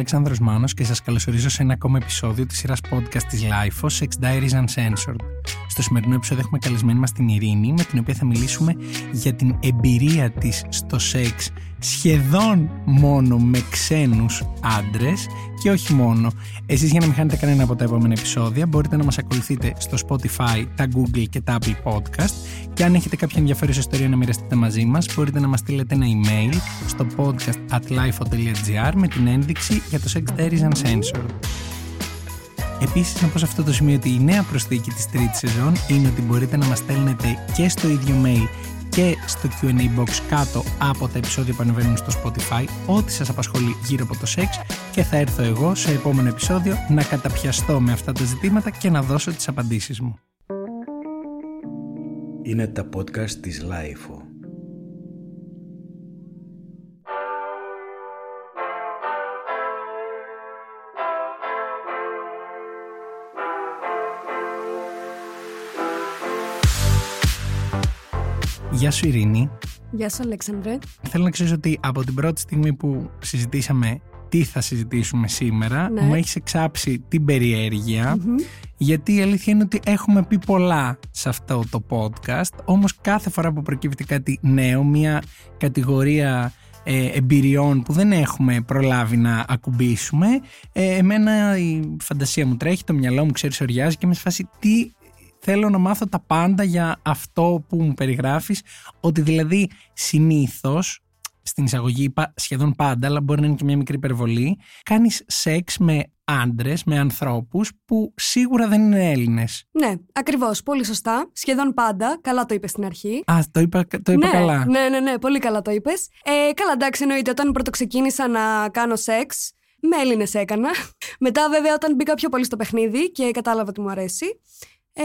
Αλεξάνδρος Μάνος και σας καλωσορίζω σε ένα ακόμα επεισόδιο της σειράς podcast της LIFO, Sex Diaries Uncensored. Στο σημερινό επεισόδιο έχουμε καλεσμένη μας την Ειρήνη, με την οποία θα μιλήσουμε για την εμπειρία της στο σεξ σχεδόν μόνο με ξένους άντρες και όχι μόνο. Εσείς για να μην χάνετε κανένα από τα επόμενα επεισόδια μπορείτε να μας ακολουθείτε στο Spotify, τα Google και τα Apple Podcast και αν έχετε κάποια ενδιαφέρουσα ιστορία να μοιραστείτε μαζί μας μπορείτε να μας στείλετε ένα email στο podcast at lifeo.gr με την ένδειξη για το Sex Diaries Uncensored. Επίσης να πω σε αυτό το σημείο ότι η νέα προσθήκη της τρίτης σεζόν είναι ότι μπορείτε να μας στέλνετε και στο ίδιο mail και στο Q&A box κάτω από τα επεισόδια που ανεβαίνουν στο Spotify ό,τι σας απασχολεί γύρω από το σεξ και θα έρθω εγώ σε επόμενο επεισόδιο να καταπιαστώ με αυτά τα ζητήματα και να δώσω τις απαντήσεις μου. Είναι τα podcast της Lifeo. Γεια σου Ειρήνη. Γεια σου Αλέξανδρε. Θέλω να ξέρεις ότι από την πρώτη στιγμή που συζητήσαμε τι θα συζητήσουμε σήμερα, Ναι. μου έχεις εξάψει την περιεργεια γιατί η αλήθεια είναι ότι έχουμε πει πολλά σε αυτό το podcast, όμως κάθε φορά που προκύπτει κάτι νέο, μια κατηγορία ε, εμπειριών που δεν έχουμε προλάβει να ακουμπήσουμε, ε, εμένα η φαντασία μου τρέχει, το μυαλό μου ξέρεις οριάζει και με σε φάση τι θέλω να μάθω τα πάντα για αυτό που μου περιγράφεις, ότι δηλαδή συνήθως στην εισαγωγή είπα σχεδόν πάντα, αλλά μπορεί να είναι και μια μικρή υπερβολή, κάνεις σεξ με άντρες, με ανθρώπους που σίγουρα δεν είναι Έλληνες. Ναι, ακριβώς. Πολύ σωστά. Σχεδόν πάντα. Καλά το είπες στην αρχή. Α, το είπα, το είπα ναι, καλά. Ναι, ναι, ναι, πολύ καλά το είπες. Ε, καλά, εντάξει, εννοείται. Όταν πρώτο ξεκίνησα να κάνω σεξ, με Έλληνες έκανα. Μετά, βέβαια, όταν μπήκα πιο πολύ στο παιχνίδι και κατάλαβα ότι μου αρέσει, ε,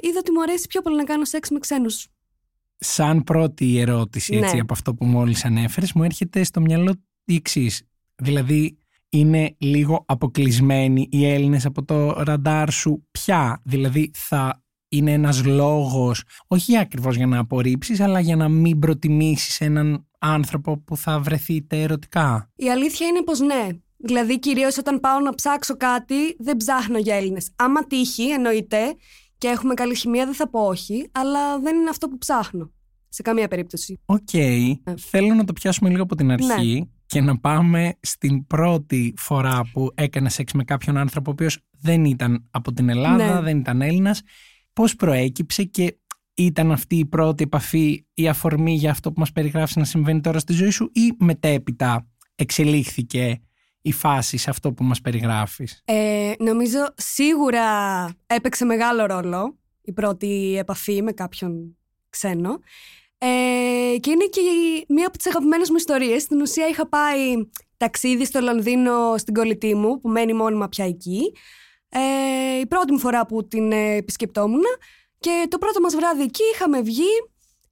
είδα ότι μου αρέσει πιο πολύ να κάνω σεξ με ξένους. Σαν πρώτη ερώτηση έτσι, Ναι. από αυτό που μόλις ανέφερες, μου έρχεται στο μυαλό η εξής. Δηλαδή, είναι λίγο αποκλεισμένοι οι Έλληνες από το ραντάρ σου πια; Δηλαδή, θα είναι ένας λόγος, όχι ακριβώς για να απορρίψεις, αλλά για να μην προτιμήσεις έναν άνθρωπο που θα βρεθείτε ερωτικά; Η αλήθεια είναι πως ναι. Δηλαδή, κυρίως όταν πάω να ψάξω κάτι, δεν ψάχνω για Έλληνες. Άμα τύχει, εννοείται, και έχουμε καλή χημεία, δεν θα πω όχι, αλλά δεν είναι αυτό που ψάχνω. Σε καμία περίπτωση. Οκ, θέλω να το πιάσουμε λίγο από την αρχή και να πάμε στην πρώτη φορά που έκανες σεξ με κάποιον άνθρωπο ο οποίος δεν ήταν από την Ελλάδα, Ναι. δεν ήταν Έλληνας. Πώς προέκυψε και ήταν αυτή η πρώτη επαφή, η αφορμή για αυτό που μας περιγράφεις να συμβαίνει τώρα στη ζωή σου ή μετέπειτα εξελίχθηκε η φάση σε αυτό που μας περιγράφεις; Ε, νομίζω σίγουρα έπαιξε μεγάλο ρόλο η πρώτη επαφή με κάποιον ξένο. Ε, και είναι και η- μία από τις αγαπημένες μου ιστορίες. Στην ουσία είχα πάει ταξίδι στο Λονδίνο στην κολλητή μου που μένει μόνιμα πια εκεί. Ε, η πρώτη μου φορά που την ε, επισκεπτόμουν και το πρώτο μας βράδυ εκεί είχαμε βγει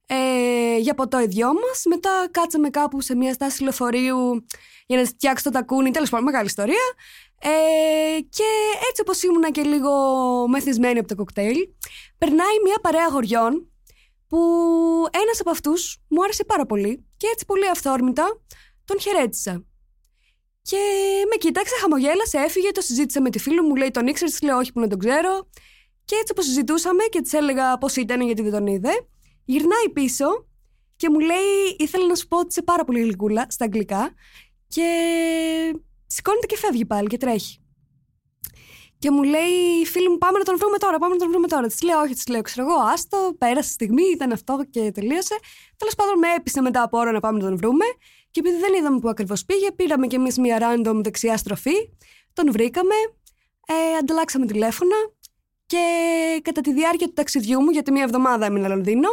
ε, για ποτό οι δυο μας. Μετά κάτσαμε κάπου σε μια στάση λεωφορείου για να φτιάξει το τακούνι. Τέλος πάντων, μεγάλη ιστορία. Ε, και έτσι όπως ήμουνα και λίγο μεθυσμένη από το κοκτέιλ, περνάει μια παρέα αγοριών που ένας από αυτούς μου άρεσε πάρα πολύ και έτσι πολύ αυθόρμητα τον χαιρέτησα. Και με κοίταξε, χαμογέλασε, έφυγε, το συζήτησα με τη φίλη μου, μου λέει τον ήξερες, τη λέω όχι που να τον ξέρω. Και έτσι όπως συζητούσαμε και της έλεγα πώς ήταν γιατί δεν τον είδε, γυρνάει πίσω και μου λέει ήθελα να σου πω ότι είσαι πάρα πολύ γλυκούλα στα αγγλικά και σηκώνεται και φεύγει πάλι και τρέχει. Και μου λέει, φίλη μου, πάμε να τον βρούμε τώρα, πάμε να τον βρούμε τώρα. Της λέω, Όχι, της λέω, ξέρω εγώ, άστο, πέρασε η στιγμή, ήταν αυτό και τελείωσε. Τέλος πάντων, με έπεισε μετά από ώρα να πάμε να τον βρούμε. Και επειδή δεν είδαμε που ακριβώς πήγε, πήραμε κι εμείς μια random δεξιά στροφή. Τον βρήκαμε, ε, ανταλλάξαμε τηλέφωνα και κατά τη διάρκεια του ταξιδιού μου, γιατί μια εβδομάδα έμεινα Λονδίνο,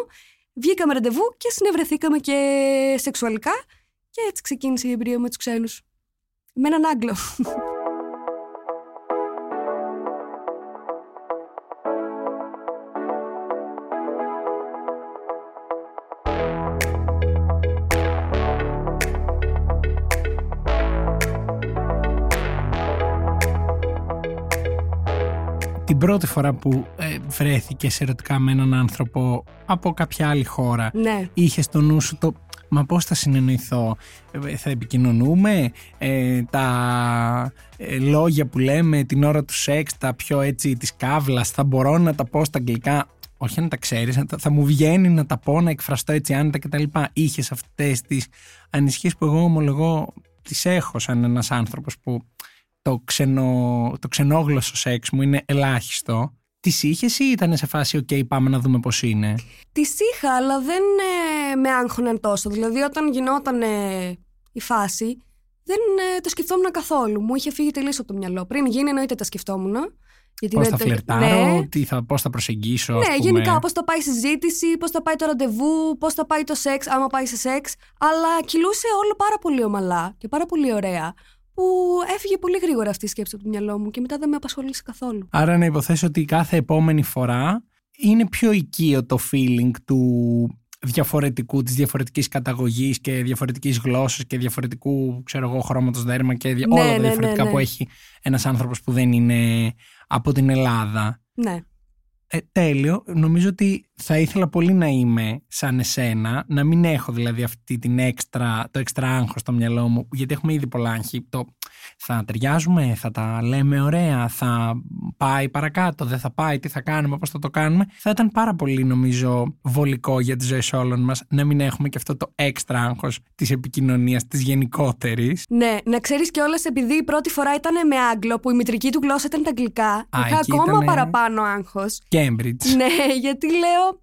βγήκαμε ραντεβού και συνευρεθήκαμε και σεξουαλικά. Και έτσι ξεκίνησε η εμπειρία με τους ξένους. Με έναν Άγγλο. Πρώτη φορά που ε, βρέθηκε ερωτικά με έναν άνθρωπο από κάποια άλλη χώρα, Ναι. είχε στο νου σου το Μα πώς θα συνεννοηθώ, Ε, θα επικοινωνούμε, ε, τα ε, λόγια που λέμε την ώρα του σεξ, τα πιο έτσι της κάβλας, θα μπορώ να τα πω στα αγγλικά, όχι να τα ξέρεις, να τα- θα μου βγαίνει να τα πω, να εκφραστώ έτσι άνετα κτλ. Είχες αυτές τις ανησυχίες που εγώ ομολογώ τις έχω σαν ένας άνθρωπος που το, ξενο, το ξενόγλωσσο σεξ μου είναι ελάχιστο. Τις είχες ή ήταν σε φάση «ΟΚ, πάμε να δούμε πώς είναι». Τη είχα, αλλά δεν ε, με άγχωναν τόσο. Δηλαδή, όταν γινόταν ε, η φάση, δεν ε, το σκεφτόμουν καθόλου. Μου είχε φύγει τελείως από το μυαλό. Πριν γίνει, εννοείται τα σκεφτόμουν. Γιατί Πώς είναι θα τε- φλερτάρω, Ναι, τι θα, πώς θα προσεγγίσω, ας ναι πούμε. γενικά πώς θα πάει η συζήτηση, πώς θα πάει το ραντεβού, πώς θα πάει το σεξ, άμα πάει σε σεξ. Αλλά κυλούσε όλο πάρα πολύ ομαλά και πάρα πολύ ωραία. Που έφυγε πολύ γρήγορα αυτή η σκέψη από το μυαλό μου και μετά δεν με απασχολήσει καθόλου. Άρα να υποθέσω ότι κάθε επόμενη φορά είναι πιο οικείο το feeling του διαφορετικού, της διαφορετικής καταγωγής και διαφορετικής γλώσσας και διαφορετικού, ξέρω εγώ, χρώματος δέρμα και δια- Ναι, όλα τα ναι, ναι, διαφορετικά ναι. που έχει ένας άνθρωπος που δεν είναι από την Ελλάδα. Ναι. Ε, τέλειο. Νομίζω ότι θα ήθελα πολύ να είμαι σαν εσένα, να μην έχω δηλαδή αυτή την έξτρα, το έξτρα άγχος στο μυαλό μου, γιατί έχουμε ήδη πολλά άγχη. Το θα ταιριάζουμε, θα τα λέμε ωραία, θα πάει παρακάτω, δεν θα πάει, τι θα κάνουμε, πώς θα το κάνουμε. Θα ήταν πάρα πολύ νομίζω βολικό για τις ζωές όλων μας να μην έχουμε και αυτό το έξτρα άγχος της επικοινωνίας, της γενικότερης. Ναι, να ξέρεις κιόλα, επειδή η πρώτη φορά ήταν με Άγγλο, που η μητρική του γλώσσα ήταν τα αγγλικά, Α, είχα εκεί ακόμα ήτανε- παραπάνω άγχος. Cambridge. ναι, γιατί λέω,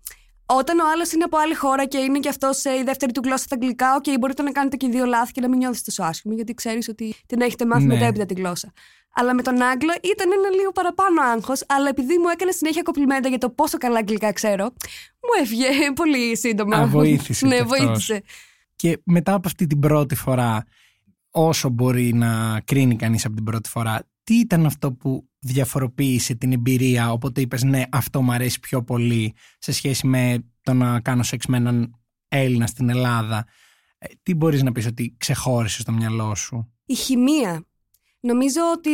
όταν ο άλλος είναι από άλλη χώρα και είναι και αυτός η δεύτερη του γλώσσα τα αγγλικά, οκ, μπορείτε να κάνετε και δύο λάθη και να μην νιώθει τόσο άσχημο, γιατί ξέρεις ότι την έχετε μάθει Ναι. μετέπειτα τη γλώσσα. Αλλά με τον Άγγλο ήταν ένα λίγο παραπάνω άγχος, αλλά επειδή μου έκανε συνέχεια κοπλιμέντα για το πόσο καλά αγγλικά ξέρω, μου έφυγε πολύ σύντομα. Α, βοήθησε ναι, κι αυτός. βοήθησε. Και μετά από αυτή την πρώτη φορά, όσο μπορεί να κρίνει κανείς από την πρώτη φορά, τι ήταν αυτό που διαφοροποίησε την εμπειρία, οπότε είπες ναι αυτό μου αρέσει πιο πολύ σε σχέση με το να κάνω σεξ με έναν Έλληνα στην Ελλάδα. Ε, Τι μπορείς να πεις ότι ξεχώρισες στο μυαλό σου; Η χημεία. Νομίζω ότι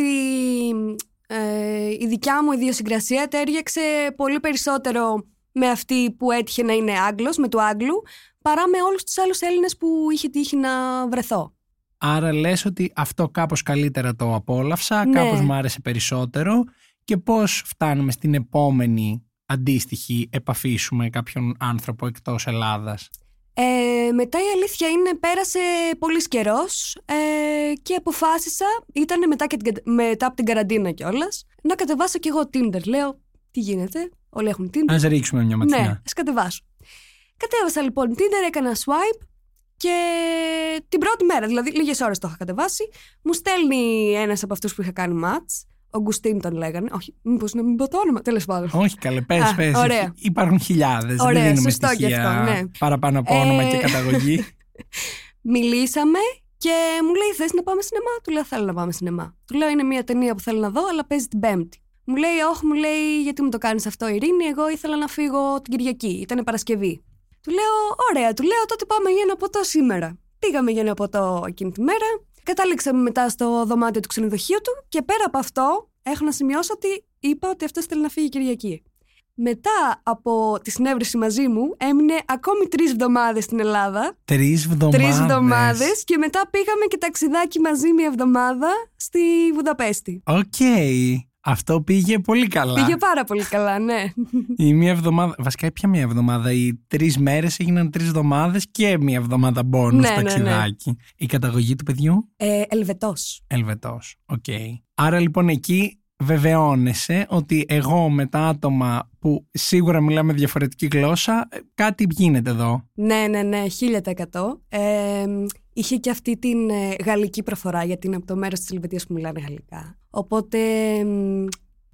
ε, η δικιά μου ιδιοσυγκρασία τέριαξε πολύ περισσότερο με αυτή που έτυχε να είναι Άγγλος, με του Άγγλου, παρά με όλους τους άλλους Έλληνες που είχε τύχει να βρεθώ. Άρα λες ότι αυτό κάπως καλύτερα το απόλαυσα, Ναι. κάπως μου άρεσε περισσότερο και πώς φτάνουμε στην επόμενη αντίστοιχη επαφή σου με κάποιον άνθρωπο εκτός Ελλάδας. Ε, μετά η αλήθεια είναι πέρασε πολύς καιρός ε, και αποφάσισα, ήταν μετά, και την, κα- μετά από την καραντίνα κιόλας, να κατεβάσω κι εγώ Tinder. Λέω, τι γίνεται, όλοι έχουν Tinder. Ας ρίξουμε μια ματιά. Ναι, ας κατεβάσω. Κατέβασα λοιπόν Tinder, έκανα swipe και την πρώτη μέρα, δηλαδή λίγες ώρες το είχα κατεβάσει, μου στέλνει ένας από αυτούς που είχα κάνει match, ο Γκουστίν τον λέγανε, όχι, μήπως να μην πω το όνομα, τέλος πάντων. Όχι καλέ, πες, Α, πες. ωραία. Υπάρχουν χιλιάδες. Ωραία, δεν δίνουμε σωστό και στοιχεία αυτό, ναι. παραπάνω από όνομα Ε, και καταγωγή. Μιλήσαμε και μου λέει θες να πάμε σινεμά, του λέω θέλω να πάμε σινεμά. Του λέω είναι μια ταινία που θέλω να δω αλλά παίζει την πέμπτη. Μου λέει όχι μου λέει γιατί μου το κάνεις αυτό Ειρήνη, εγώ ήθελα να φύγω την Κυριακή, ήταν Παρασκευή. Του λέω ωραία, του λέω τότε πάμε για ένα ποτό σήμερα. Πήγαμε για ένα ποτό εκείνη τη μέρα, κατάληξαμε μετά στο δωμάτιο του ξενοδοχείου του και πέρα από αυτό έχω να σημειώσω ότι είπα ότι αυτός θέλει να φύγει Κυριακή. Μετά από τη συνέβρεση μαζί μου έμεινε ακόμη τρεις εβδομάδες στην Ελλάδα. Τρεις εβδομάδες. Τρει εβδομάδες και μετά πήγαμε και ταξιδάκι μαζί μια εβδομάδα στη Βουδαπέστη. Οκ. Αυτό πήγε πολύ καλά. Πήγε πάρα πολύ καλά, ναι. Η μία εβδομάδα. Βασικά, πια μία εβδομάδα. Οι τρεις μέρες έγιναν τρεις εβδομάδες και μία εβδομάδα μπόνους Ναι, ναι, ναι. ταξιδάκι. Η καταγωγή του παιδιού, Ε, Ελβετός. Ελβετός. Οκ. Άρα λοιπόν εκεί βεβαιώνεσαι ότι εγώ με τα άτομα που σίγουρα μιλάμε διαφορετική γλώσσα, ε, κάτι γίνεται εδώ. Ναι, ναι, ναι, 1000%. Ε, είχε και αυτή την ε, γαλλική προφορά, γιατί είναι από το μέρος της Ελβετίας που μιλάνε γαλλικά. Οπότε μ,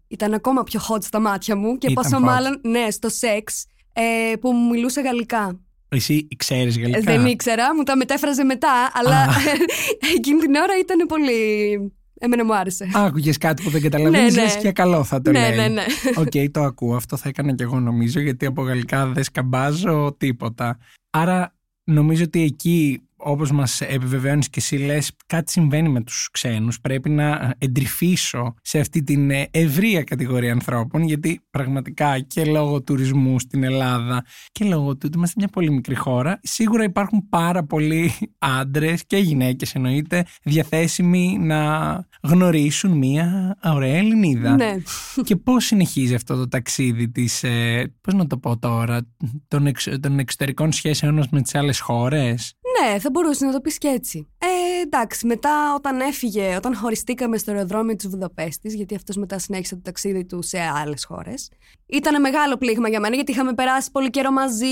ήταν ακόμα πιο hot στα μάτια μου και Ήταν πόσο hot. μάλλον, ναι, στο σεξ ε, που μου μιλούσε γαλλικά. Εσύ ξέρεις Ε, γαλλικά. Δεν ήξερα, μου τα μετέφραζε μετά, αλλά Α. εκείνη την ώρα ήταν πολύ. Εμένα μου άρεσε. Άκουγες κάτι που δεν καταλαβαίνεις, Ναι, ναι. λες και καλό θα το ναι, λέει. ναι, ναι. Οκ, το ακούω. Αυτό θα έκανα και εγώ νομίζω, γιατί από γαλλικά δεν σκαμπάζω τίποτα. Άρα νομίζω ότι εκεί όπως μας επιβεβαιώνεις και εσύ λες κάτι συμβαίνει με τους ξένους. Πρέπει να εντρυφήσω σε αυτή την ε, ευρεία κατηγορία ανθρώπων γιατί πραγματικά και λόγω τουρισμού στην Ελλάδα και λόγω του ότι είμαστε μια πολύ μικρή χώρα σίγουρα υπάρχουν πάρα πολλοί άντρες και γυναίκες εννοείται διαθέσιμοι να γνωρίσουν μια ωραία Ελληνίδα. Ναι. Και πώς συνεχίζει αυτό το ταξίδι της, ε, πώς να το πω τώρα, των, εξ, των εξωτερικών σχέσεων μας με τις άλλες χώρες; Ναι, θα μπορούσε να το πεις και έτσι. Ε, εντάξει, μετά όταν έφυγε, όταν χωριστήκαμε στο αεροδρόμιο της Βουδαπέστης, γιατί αυτός μετά συνέχισε το ταξίδι του σε άλλες χώρες. Ήταν μεγάλο πλήγμα για μένα, γιατί είχαμε περάσει πολύ καιρό μαζί.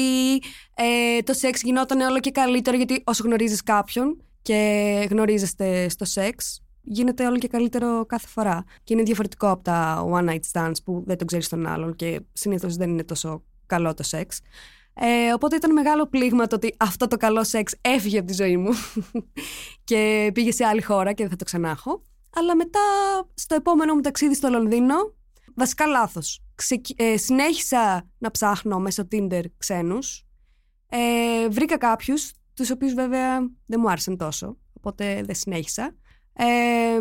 Ε, το σεξ γινόταν όλο και καλύτερο, γιατί όσο γνωρίζεις κάποιον και γνωρίζεστε στο σεξ, γίνεται όλο και καλύτερο κάθε φορά. Και είναι διαφορετικό από τα one night stands που δεν τον ξέρεις τον άλλον και συνήθως δεν είναι τόσο καλό το σεξ. Ε, οπότε ήταν μεγάλο πλήγμα το ότι αυτό το καλό σεξ έφυγε από τη ζωή μου και πήγε σε άλλη χώρα και δεν θα το ξανά έχω. Αλλά μετά στο επόμενο μου ταξίδι στο Λονδίνο, βασικά λάθος. Ε, συνέχισα να ψάχνω μέσω Tinder ξένους. Ε, βρήκα κάποιους, τους οποίους βέβαια δεν μου άρεσαν τόσο, οπότε δεν συνέχισα. Ε,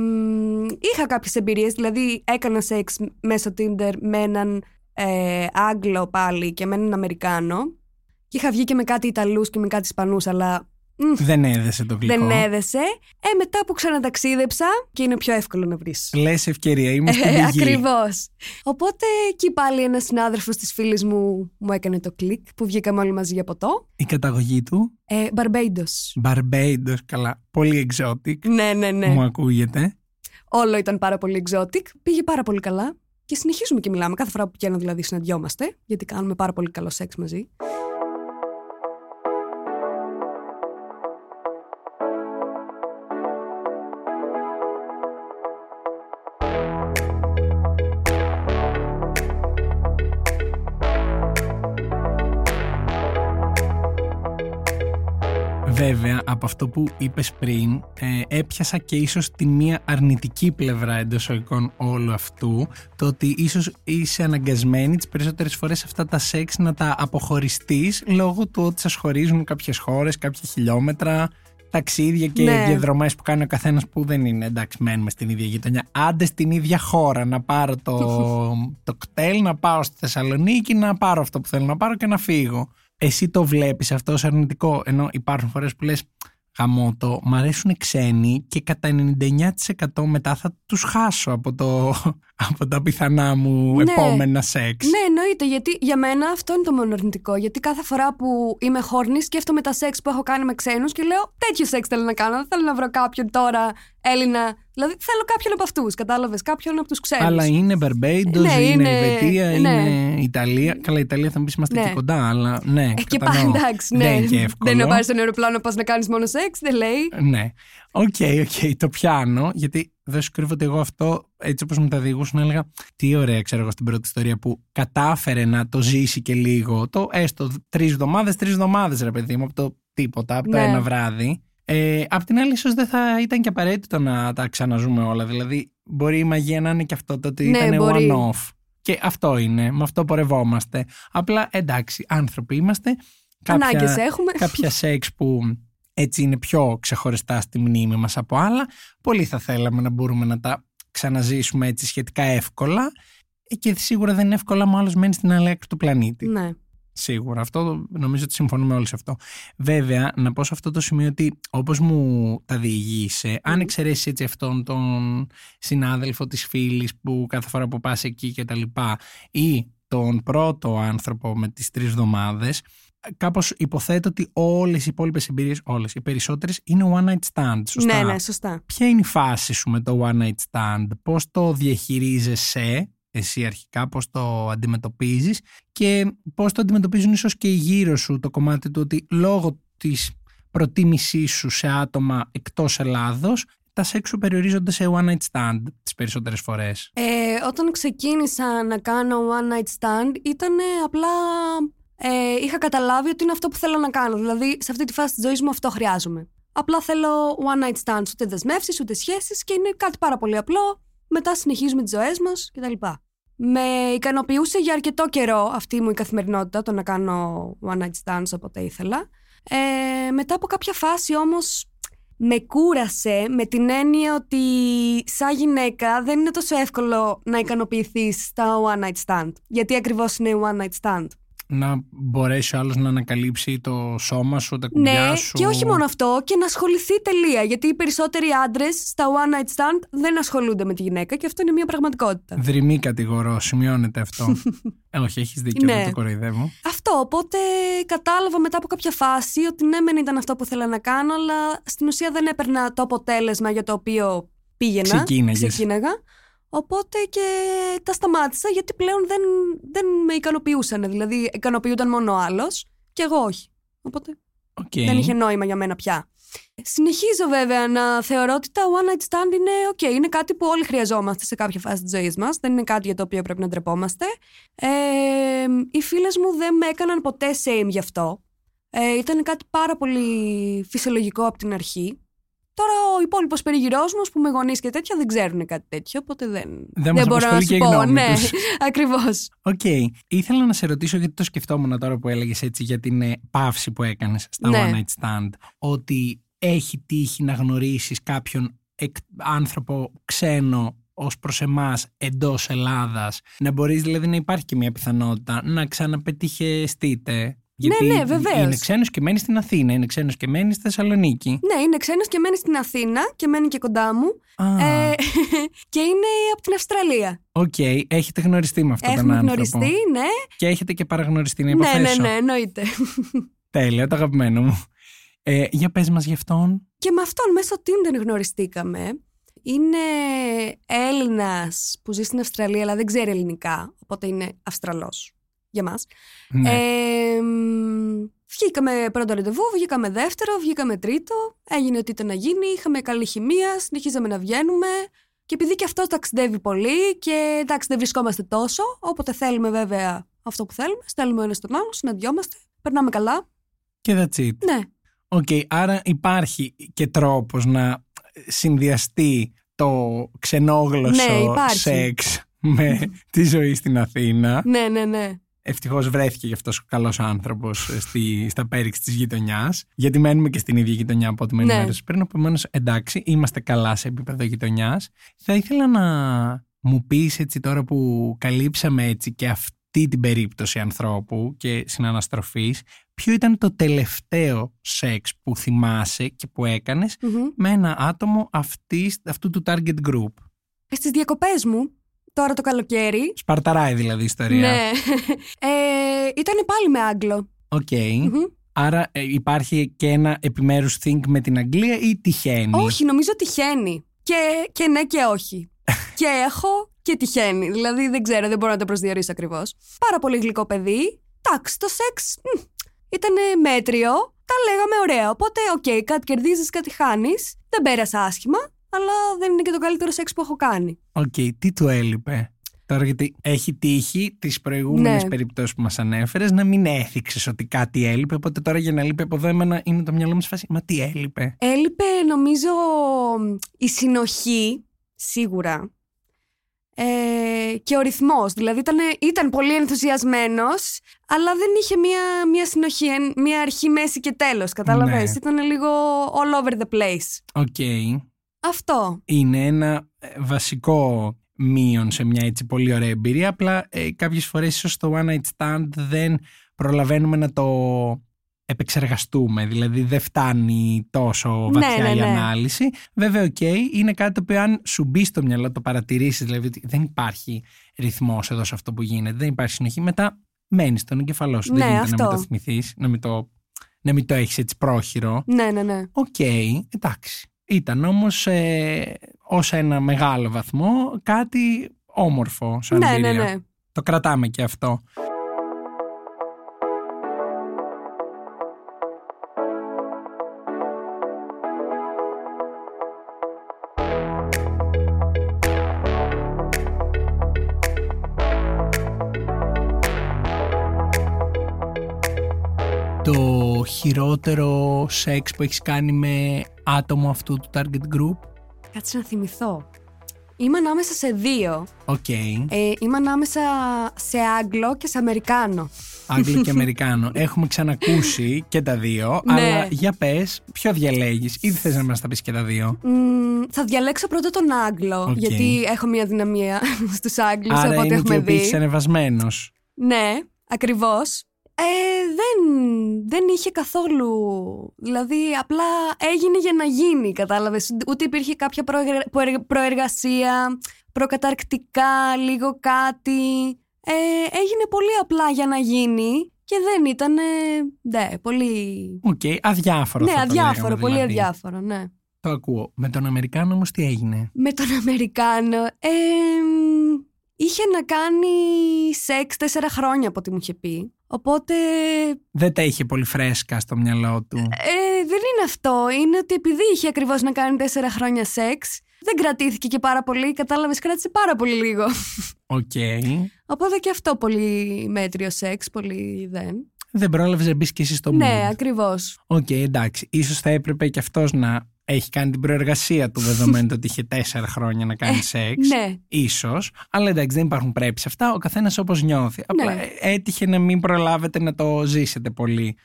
είχα κάποιες εμπειρίες, δηλαδή έκανα σεξ μέσω Tinder με έναν ε, Άγγλο πάλι και με έναν Αμερικάνο. Και είχα βγει και με κάτι Ιταλούς και με κάτι Ισπανούς αλλά δεν έδεσε το γλυκό. Δεν έδεσε. Ε, μετά που ξαναταξίδεψα και είναι πιο εύκολο να βρεις. Λες ευκαιρία, είμαι στην Ε, πηγή. Ακριβώς. Οπότε εκεί πάλι ένας συνάδελφος της φίλης μου μου έκανε το κλικ που βγήκαμε όλοι μαζί για ποτό. Η καταγωγή του, Ε, Barbados. Barbados, καλά, πολύ exotic, Ναι, ναι, ναι. μου ακούγεται. Όλο ήταν πάρα πολύ exotic. Πήγε πάρα πολύ καλά. Και συνεχίζουμε και μιλάμε. Κάθε φορά που πηγαίνω δηλαδή συναντιόμαστε, γιατί κάνουμε πάρα πολύ καλό σεξ μαζί. Αυτό που είπες πριν, ε, έπιασα και ίσως τη μία αρνητική πλευρά εντός οικών όλου αυτού, το ότι ίσως είσαι αναγκασμένη τις περισσότερες φορές αυτά τα σεξ να τα αποχωριστείς λόγω του ότι σας χωρίζουν κάποιες χώρες, κάποια χιλιόμετρα, ταξίδια και Ναι. διαδρομές που κάνει ο καθένας που δεν είναι εντάξει μένουμε στην ίδια γειτονιά. Άντε στην ίδια χώρα να πάρω το, το κτέλ, να πάω στη Θεσσαλονίκη, να πάρω αυτό που θέλω να πάρω και να φύγω. Εσύ το βλέπεις αυτό ως αρνητικό, ενώ υπάρχουν φορές που λες γαμώτο, μ' αρέσουν ξένοι και κατά 99% μετά θα τους χάσω από, το, από τα πιθανά μου Ναι. επόμενα σεξ. Ναι, εννοείται, γιατί για μένα αυτό είναι το μόνο αρνητικό. Γιατί κάθε φορά που είμαι χόρνη, σκέφτομαι τα σεξ που έχω κάνει με ξένους και λέω τέτοιο σεξ θέλω να κάνω. Δεν θέλω να βρω κάποιον τώρα Έλληνα. Δηλαδή θέλω κάποιον από αυτούς. Κατάλαβες, κάποιον από τους ξένου. Αλλά είναι Μπαρμπέιντος, Ναι, είναι, είναι- Ελβετία, ναι. είναι Ιταλία. Καλά, Ιταλία θα μου πεις είμαστε Ναι. και κοντά, αλλά ναι. Ε, και κατανοώ. πάλι εντάξει, ναι. Δεν είναι και εύκολο. Δεν είναι να πάρεις τον αεροπλάνο πας να κάνεις μόνο σεξ, δεν λέει. Ναι. Οκ, οκ, το πιάνω, γιατί δεν σου κρύβω ότι εγώ αυτό, έτσι όπως μου τα διηγούσαν, έλεγα τι ωραία, ξέρω εγώ, στην πρώτη ιστορία που κατάφερε να το ζήσει και λίγο. Το έστω τρεις εβδομάδες, τρεις εβδομάδες, ρε παιδί μου, από το τίποτα, από το Ναι. ένα βράδυ. Ε, απ' την άλλη, ίσως δεν θα ήταν και απαραίτητο να τα ξαναζούμε όλα. Δηλαδή, μπορεί η μαγεία να είναι και αυτό το ότι Ναι, ήταν μπορεί. one-off. Και αυτό είναι, με αυτό πορευόμαστε. Απλά εντάξει, άνθρωποι είμαστε. Ανάγκες έχουμε. κάποια σεξ που έτσι είναι πιο ξεχωριστά στη μνήμη μας από άλλα. Πολύ θα θέλαμε να μπορούμε να τα ξαναζήσουμε έτσι σχετικά εύκολα Ε, και σίγουρα δεν είναι εύκολα με άλλος μένεις στην άλλη άκρη του πλανήτη. Ναι. Σίγουρα. Αυτό νομίζω ότι συμφωνούμε όλοι σε αυτό. Βέβαια, να πω σε αυτό το σημείο ότι όπως μου τα διηγείσαι, αν εξαιρέσεις έτσι αυτόν τον συνάδελφο της φίλης που κάθε φορά που πας εκεί και τα λοιπά, ή τον πρώτο άνθρωπο με τις τρεις εβδομάδες, κάπως υποθέτω ότι όλες οι υπόλοιπες εμπειρίες, όλες οι περισσότερες, είναι one night stand. Σωστά; Ναι, ναι, σωστά. Ποια είναι η φάση σου με το one night stand, πώς το διαχειρίζεσαι; Εσύ αρχικά, πώς το αντιμετωπίζεις και πώς το αντιμετωπίζουν ίσως και οι γύρω σου το κομμάτι του ότι λόγω της προτίμησής σου σε άτομα εκτός Ελλάδος τα σεξ σου περιορίζονται σε one night stand τις περισσότερες φορές. Ε, όταν ξεκίνησα να κάνω one night stand ήταν απλά ε, είχα καταλάβει ότι είναι αυτό που θέλω να κάνω. Δηλαδή σε αυτή τη φάση της ζωής μου αυτό χρειάζομαι. Απλά θέλω one night stands, ούτε δεσμεύσεις, ούτε σχέσεις και είναι κάτι πάρα πολύ απλό. Μετά συνεχίζουμε τις ζωές μας κτλ. Με ικανοποιούσε για αρκετό καιρό αυτή μου η καθημερινότητα το να κάνω one night stands όποτε ήθελα. Ε, μετά από κάποια φάση όμως με κούρασε με την έννοια ότι σαν γυναίκα δεν είναι τόσο εύκολο να ικανοποιηθείς στα one night stand. Γιατί ακριβώς είναι one night stand; Να μπορέσει ο άλλος να ανακαλύψει το σώμα σου, τα κουμπιά Ναι, σου; και όχι μόνο αυτό, και να ασχοληθεί τελεία. Γιατί οι περισσότεροι άντρες στα one night stand δεν ασχολούνται με τη γυναίκα και αυτό είναι μια πραγματικότητα. Δρυμή κατηγορώ, σημειώνεται αυτό. ε, όχι, έχεις δίκιο, Ναι. δεν το κοροϊδεύω. Αυτό, οπότε κατάλαβα μετά από κάποια φάση ότι ναι, μεν ήταν αυτό που ήθελα να κάνω, αλλά στην ουσία δεν έπαιρνα το αποτέλεσμα για το οποίο πήγαινα. Ξεκίναγες. Ξεκίναγα. Οπότε και τα σταμάτησα γιατί πλέον δεν, δεν με ικανοποιούσαν. Δηλαδή, ικανοποιούνταν μόνο ο άλλος και εγώ όχι. Οπότε Οκ. δεν είχε νόημα για μένα πια. Συνεχίζω βέβαια να θεωρώ ότι τα one night stand είναι ok, είναι κάτι που όλοι χρειαζόμαστε σε κάποια φάση της ζωής μας, δεν είναι κάτι για το οποίο πρέπει να ντρεπόμαστε. Ε, οι φίλες μου δεν με έκαναν ποτέ shame γι' αυτό. Ε, ήταν κάτι πάρα πολύ φυσιολογικό από την αρχή. Τώρα ο υπόλοιπος περίγυρός μου με γονείς και τέτοια δεν ξέρουν κάτι τέτοιο, οπότε δεν, Δεν μας μπορώ να απασχολεί σου και η πω. γνώμη Ναι, τους. ακριβώς. Οκ. Ήθελα να σε ρωτήσω γιατί το σκεφτόμουν τώρα που έλεγες έτσι για την ε, παύση που έκανες στα Ναι. One Night Stand. Ότι έχει τύχει να γνωρίσεις κάποιον εκ- άνθρωπο ξένο ως προς εμάς εντός Ελλάδας να μπορείς δηλαδή να υπάρχει και μια πιθανότητα να ξαναπετυχαινεστείτε γιατί ναι, βεβαίως. είναι ξένος και μένει στην Αθήνα είναι ξένος και μένει στη Θεσσαλονίκη Ναι, είναι ξένος και μένει στην Αθήνα και μένει και κοντά μου. Α, Ε, και είναι από την Αυστραλία. Οκ, έχετε γνωριστεί με αυτόν τον Έχουμε άνθρωπο γνωριστεί, ναι. και έχετε και παραγνωριστεί να Ναι, ναι, υποθέσω ναι, εννοείται. Τέλεια, το αγαπημένο μου ε, Για πες μας γι' αυτόν και με αυτόν μέσω Tinder γνωριστήκαμε. Είναι Έλληνας που ζει στην Αυστραλία, αλλά δεν ξέρει ελληνικά, οπότε είναι Αυστραλός για μας. ναι. Ε, μ, βγήκαμε πρώτο ραντεβού, βγήκαμε δεύτερο, βγήκαμε τρίτο. Έγινε ό,τι ήταν να γίνει. Είχαμε καλή χημεία, συνεχίζαμε να βγαίνουμε. Και επειδή και αυτός ταξιδεύει πολύ και εντάξει δεν βρισκόμαστε τόσο, όποτε θέλουμε βέβαια αυτό που θέλουμε, στέλνουμε ο ένας στον άλλο, συναντιόμαστε, περνάμε καλά. Και that's it Ναι, Οκ, άρα υπάρχει και τρόπος να συνδυαστεί το ξενόγλωσσο Ναι, υπάρχει. σεξ με τη ζωή στην Αθήνα. ναι, ναι, ναι. Ευτυχώς βρέθηκε γι' αυτός ο καλός άνθρωπος στη, στα πέριξ της γειτονιάς γιατί μένουμε και στην ίδια γειτονιά από ό,τι μένουμε Ναι. μέρες πριν επομένως εντάξει είμαστε καλά σε επίπεδο γειτονιάς θα ήθελα να μου πεις έτσι τώρα που καλύψαμε έτσι και αυτή την περίπτωση ανθρώπου και συναναστροφής ποιο ήταν το τελευταίο σεξ που θυμάσαι και που έκανες Μμμ. με ένα άτομο αυτής, αυτού του target group; Στις διακοπές μου, τώρα το καλοκαίρι, Σπαρταράει δηλαδή η ιστορία ναι, ε, ήταν πάλι με Άγγλο. Οκ. Μμμ. Άρα ε, υπάρχει και ένα επιμέρους thing με την Αγγλία ή τυχαίνει; Όχι, νομίζω τυχαίνει. Και, και ναι και όχι. και έχω και τυχαίνει. Δηλαδή δεν ξέρω, δεν μπορώ να το προσδιορίσω ακριβώς. Πάρα πολύ γλυκό παιδί. Εντάξει, το σεξ ήταν μέτριο. Τα λέγαμε ωραία. Οπότε, οκ, κάτι κερδίζεις, κάτι χάνεις. Δεν πέρασα άσχημα, αλλά δεν είναι και το καλύτερο σεξ που έχω κάνει. Οκ, τι του έλειπε; Τώρα γιατί έχει τύχει τις προηγούμενες Ναι. περιπτώσεις που μας ανέφερες να μην έθιξες ότι κάτι έλειπε οπότε τώρα για να λείπει από εδώ εμένα είναι το μυαλό μου σε φάση μα τι έλειπε; Έλειπε, νομίζω, η συνοχή, σίγουρα. Ε, και ο ρυθμός. Δηλαδή ήταν, ήταν πολύ ενθουσιασμένος, αλλά δεν είχε μία, μία συνοχή, εν- μία αρχή, μέση και τέλος, κατάλαβες; Ναι. Ήταν λίγο all over the place. Οκ. Αυτό. Είναι ένα ε, βασικό μείον σε μια έτσι πολύ ωραία εμπειρία απλά ε, κάποιες φορές ίσως το one night stand δεν προλαβαίνουμε να το επεξεργαστούμε δηλαδή δεν φτάνει τόσο Ναι, βαθιά ναι, η ναι. ανάλυση βέβαια οκ είναι κάτι το οποίο αν σου μπει στο μυαλό το παρατηρήσεις δηλαδή ότι δεν υπάρχει ρυθμός εδώ σε αυτό που γίνεται δεν υπάρχει συνοχή μετά μένεις στον εγκέφαλό σου Ναι, δεν γίνεται να αυτό. μην το θυμηθείς να μην το, να μην το έχεις έτσι πρόχειρο Ναι, ναι, ναι. Οκ, εντάξει. Ήταν όμως ε, ως ένα μεγάλο βαθμό κάτι όμορφο σαν Ναι, ναι, εμπειρία. ναι. Το κρατάμε και αυτό. Χειρότερο σεξ που έχεις κάνει με άτομο αυτού του target group; Κάτσε να θυμηθώ. Είμαι ανάμεσα σε δύο. Οκ. Ε, είμαι ανάμεσα σε Άγγλο και σε Αμερικάνο. Άγγλο και Αμερικάνο. Έχουμε ξανακούσει και τα δύο, Ναι. αλλά για πες, ποιο διαλέγεις, ή θες να μας τα πεις και τα δύο. Μ, θα διαλέξω πρώτα τον Άγγλο, Οκ. γιατί έχω μια αδυναμία στους Άγγλους Άρα από ό,τι είναι και έχουμε επίση δει. ανεβασμένος. Ναι, ακριβώς. Ε, δεν, δεν είχε καθόλου. Δηλαδή, απλά έγινε για να γίνει, κατάλαβες. Ούτε υπήρχε κάποια προεργα- προεργα- προεργασία, προκαταρκτικά, λίγο κάτι. Ε, έγινε πολύ απλά για να γίνει και δεν ήταν. Ναι, πολύ. Οκ, αδιάφορο. ναι, θα το αδιάφορο, λέγαμε, πολύ δηλαδή. αδιάφορο, ναι. Το ακούω. Με τον Αμερικάνο όμως τι έγινε; Με τον Αμερικάνο. Ε, μ, είχε να κάνει σεξ τέσσερα χρόνια από ό,τι μου είχε πει. Οπότε Δεν τα είχε πολύ φρέσκα στο μυαλό του. Ε, δεν είναι αυτό. Είναι ότι επειδή είχε ακριβώς να κάνει τέσσερα χρόνια σεξ, δεν κρατήθηκε και πάρα πολύ. Κατάλαβες, κράτησε πάρα πολύ λίγο. Οκ. Οπότε και αυτό πολύ μέτριο σεξ, πολύ δεν. Δεν πρόλαβες να μπεις και εσύ στο Ναι, mood. ακριβώς. Οκ, εντάξει. Ίσως θα έπρεπε και αυτός να έχει κάνει την προεργασία του δεδομένου ότι είχε τέσσερα χρόνια να κάνει σεξ. Ναι. Ίσως, αλλά εντάξει δεν υπάρχουν πρέπει σε αυτά, ο καθένας όπως νιώθει. Απλά Ναι. ε, έτυχε να μην προλάβετε να το ζήσετε πολύ.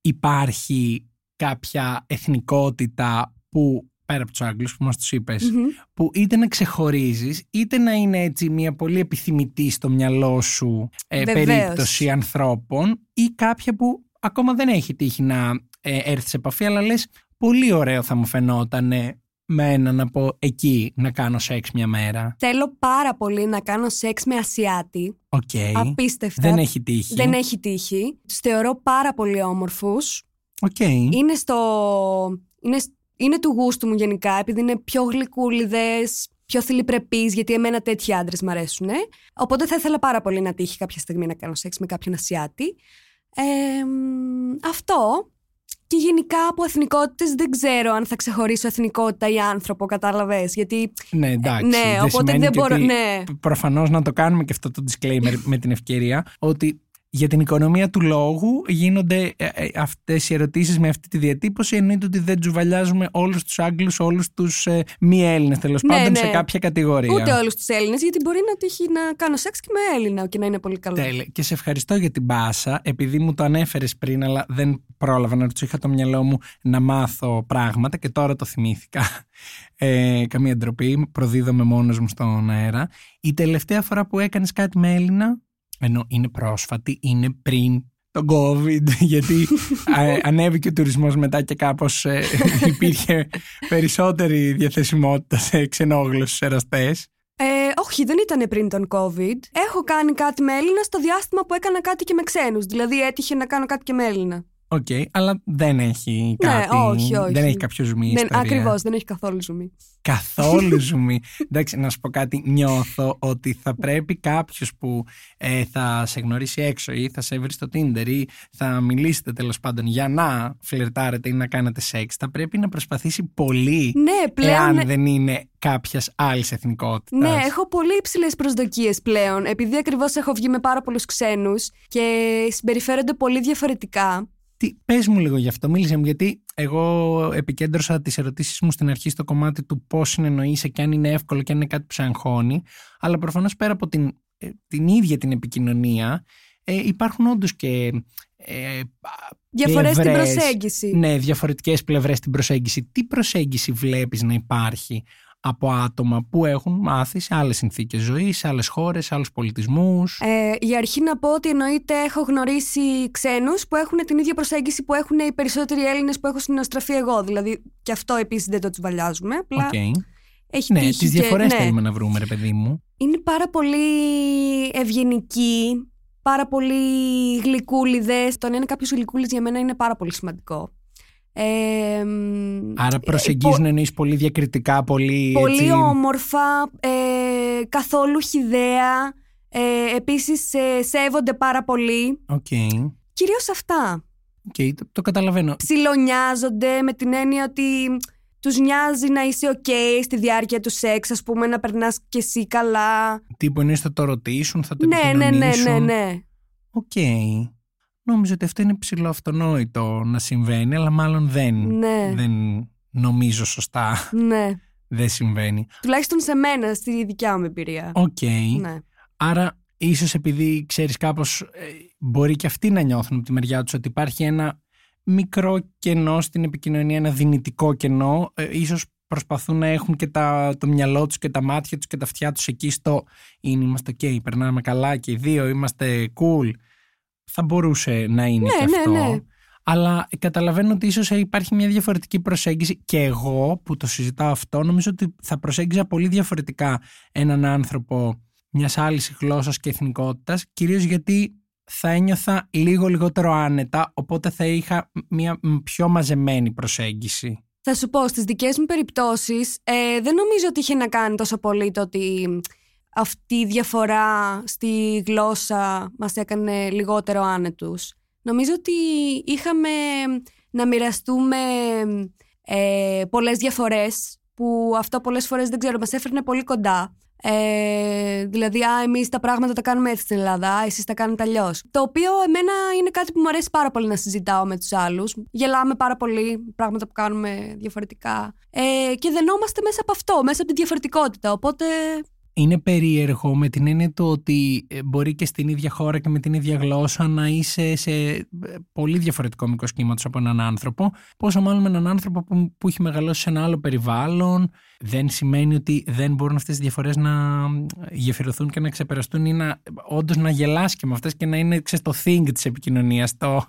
Υπάρχει κάποια εθνικότητα που, πέρα από τους Άγγλους που μας τους είπες, Μμμ. που είτε να ξεχωρίζεις, είτε να είναι έτσι μια πολύ επιθυμητή στο μυαλό σου ε, Βεβαίως. περίπτωση ανθρώπων ή κάποια που ακόμα δεν έχει τύχει να ε, έρθει σε επαφή, αλλά λες πολύ ωραίο θα μου φαινόταν με έναν από εκεί να κάνω σεξ μια μέρα. Θέλω πάρα πολύ να κάνω σεξ με Ασιάτη. Οκ. Απίστευτα. Δεν έχει τύχει. Δεν έχει τύχει. Τους θεωρώ πάρα πολύ όμορφους. Οκ. Είναι στο. Είναι, είναι του γούστου μου γενικά, επειδή είναι πιο γλυκούλιδες, πιο θηλυπρεπείς, γιατί εμένα τέτοιοι άντρες μ' αρέσουν. Οπότε θα ήθελα πάρα πολύ να τύχει κάποια στιγμή να κάνω σεξ με κάποιον Ασιάτη. Ε, μ, αυτό. Και γενικά από εθνικότητες δεν ξέρω αν θα ξεχωρίσω εθνικότητα ή άνθρωπο, κατάλαβες. Γιατί. Ναι, εντάξει. ναι, δεν οπότε σημαίνει δεν και μπορώ. ότι Ναι. Προφανώς να το κάνουμε και αυτό το disclaimer με την ευκαιρία ότι για την οικονομία του λόγου γίνονται ε, ε, αυτές οι ερωτήσεις με αυτή τη διατύπωση εννοείται ότι δεν τζουβαλιάζουμε όλους τους Άγγλους, όλους τους ε, μη Έλληνες τέλος Ναι, πάντων ναι. σε κάποια κατηγορία. Ούτε όλους τους Έλληνες, γιατί μπορεί να τύχει να κάνω σεξ και με Έλληνα και να είναι πολύ καλό. Τέλεια. Και σε ευχαριστώ για την πάσα, επειδή μου το ανέφερες πριν, αλλά δεν πρόλαβα να ρωτήσω. Είχα το μυαλό μου να μάθω πράγματα και τώρα το θυμήθηκα. Ε, καμία ντροπή, προδίδομαι μόνος μου στον αέρα. Η τελευταία φορά που έκανες κάτι με Έλληνα, ενώ είναι πρόσφατη, είναι πριν το COVID, γιατί ε, ανέβηκε ο τουρισμός μετά και κάπως ε, υπήρχε περισσότερη διαθεσιμότητα σε ξενόγλωσσους εραστές. Ε, όχι, δεν ήταν πριν τον COVID. Έχω κάνει κάτι με Έλληνα στο διάστημα που έκανα κάτι και με ξένους. Δηλαδή έτυχε να κάνω κάτι και με Έλληνα. Οκ, αλλά δεν έχει Ναι, κάτι. όχι, όχι. Δεν έχει κάποιο ζουμί. η Δεν, ιστορία. ακριβώς, δεν έχει καθόλου ζουμί. Καθόλου ζουμί. Εντάξει, να σου πω κάτι. Νιώθω ότι θα πρέπει κάποιος που ε, θα σε γνωρίσει έξω ή θα σε βρει στο Tinder ή θα μιλήσετε τέλος πάντων για να φλερτάρετε ή να κάνετε σεξ, θα πρέπει να προσπαθήσει πολύ Ναι, πλέον. εάν δεν είναι κάποιας άλλης εθνικότητας. Ναι, έχω πολύ υψηλές προσδοκίες πλέον. Επειδή ακριβώς έχω βγει με πάρα πολλούς ξένους και συμπεριφέρονται πολύ διαφορετικά. Τι, πες μου λίγο γι' αυτό, μίλησε μου, γιατί εγώ επικέντρωσα τις ερωτήσεις μου στην αρχή στο κομμάτι του πώς συνεννοείσαι και αν είναι εύκολο και αν είναι κάτι που σε αγχώνει, αλλά προφανώς πέρα από την, ε, την ίδια την επικοινωνία ε, υπάρχουν όντως και ε, Διαφορές στην πλευρές, προσέγγιση. Ναι, διαφορετικές πλευρές στην προσέγγιση. Τι προσέγγιση βλέπεις να υπάρχει από άτομα που έχουν μάθει σε άλλες συνθήκες ζωής, σε άλλες χώρες, σε άλλους πολιτισμούς. Ε, για αρχή να πω ότι εννοείται έχω γνωρίσει ξένους που έχουν την ίδια προσέγγιση που έχουν οι περισσότεροι Έλληνες που έχω συναστραφεί εγώ. Δηλαδή και αυτό επίσης δεν το τσουβαλιάζουμε. Απλά Οκ. έχει Ναι, τύχει τις και- διαφορές ναι. θέλουμε να βρούμε ρε παιδί μου. Είναι πάρα πολύ ευγενικοί, πάρα πολύ γλυκούλιδες. Το να είναι κάποιος γλυκούλης για μένα είναι πάρα πολύ σημαντικό. Ε, μ, Άρα ε, προσεγγίζουν εννοείς πολύ διακριτικά, πολύ, πολύ έτσι... όμορφα, ε, καθόλου χυδαία. Ε, επίσης ε, σέβονται πάρα πολύ. Οκ. Κυρίως αυτά. Οκ, το, το καταλαβαίνω. Ψιλονιάζονται με την έννοια ότι τους νοιάζει να είσαι ok στη διάρκεια του σεξ, ας πούμε, να περνάς και εσύ καλά. Τύπου εννοείς θα το ρωτήσουν, θα το Ναι, ναι, ναι, ναι, επικοινωνήσουν. ναι. Οκ. Νόμιζα ότι αυτό είναι ψιλοαυτονόητο να συμβαίνει, αλλά μάλλον δεν, Ναι. δεν νομίζω σωστά. Ναι. δεν συμβαίνει. Τουλάχιστον σε μένα, στη δικιά μου εμπειρία. Οκ. Ναι. Άρα, ίσως επειδή ξέρεις κάπως, ε, μπορεί και αυτοί να νιώθουν από τη μεριά τους ότι υπάρχει ένα μικρό κενό στην επικοινωνία, ένα δυνητικό κενό. Ε, ίσως προσπαθούν να έχουν και τα, το μυαλό τους και τα μάτια τους και τα αυτιά τους εκεί στο είναι, είμαστε ok, περνάμε καλά και οι δύο, είμαστε cool. Θα μπορούσε να είναι Ναι, και ναι, αυτό. ναι. Αλλά καταλαβαίνω ότι ίσως υπάρχει μια διαφορετική προσέγγιση και εγώ που το συζητάω αυτό νομίζω ότι θα προσέγγιζα πολύ διαφορετικά έναν άνθρωπο μιας άλλης γλώσσας και εθνικότητας κυρίως γιατί θα ένιωθα λίγο λιγότερο άνετα οπότε θα είχα μια πιο μαζεμένη προσέγγιση. Θα σου πω, στις δικές μου περιπτώσεις ε, δεν νομίζω ότι είχε να κάνει τόσο πολύ το ότι μ, αυτή η διαφορά στη γλώσσα μας έκανε λιγότερο άνετους. Νομίζω ότι είχαμε να μοιραστούμε ε, πολλές διαφορές που αυτό πολλές φορές δεν ξέρω, μας έφερνε πολύ κοντά. Ε, δηλαδή, α, εμείς τα πράγματα τα κάνουμε έτσι στην Ελλάδα, α, εσείς τα κάνετε αλλιώς. Το οποίο εμένα είναι κάτι που μου αρέσει πάρα πολύ να συζητάω με τους άλλους. Γελάμε πάρα πολύ πράγματα που κάνουμε διαφορετικά. Ε, και δενόμαστε μέσα από αυτό, μέσα από τη διαφορετικότητα. Οπότε. Είναι περίεργο με την έννοια του ότι ε, μπορεί και στην ίδια χώρα και με την ίδια γλώσσα να είσαι σε ε, πολύ διαφορετικό μικρό κύματος από έναν άνθρωπο. Πόσο μάλλον με έναν άνθρωπο που, που έχει μεγαλώσει σε ένα άλλο περιβάλλον. Δεν σημαίνει ότι δεν μπορούν αυτές τις διαφορές να γεφυρωθούν και να ξεπεραστούν ή να όντως να γελάσει και με αυτές και να είναι ξέρεις, το thing της επικοινωνίας. Το Ναι.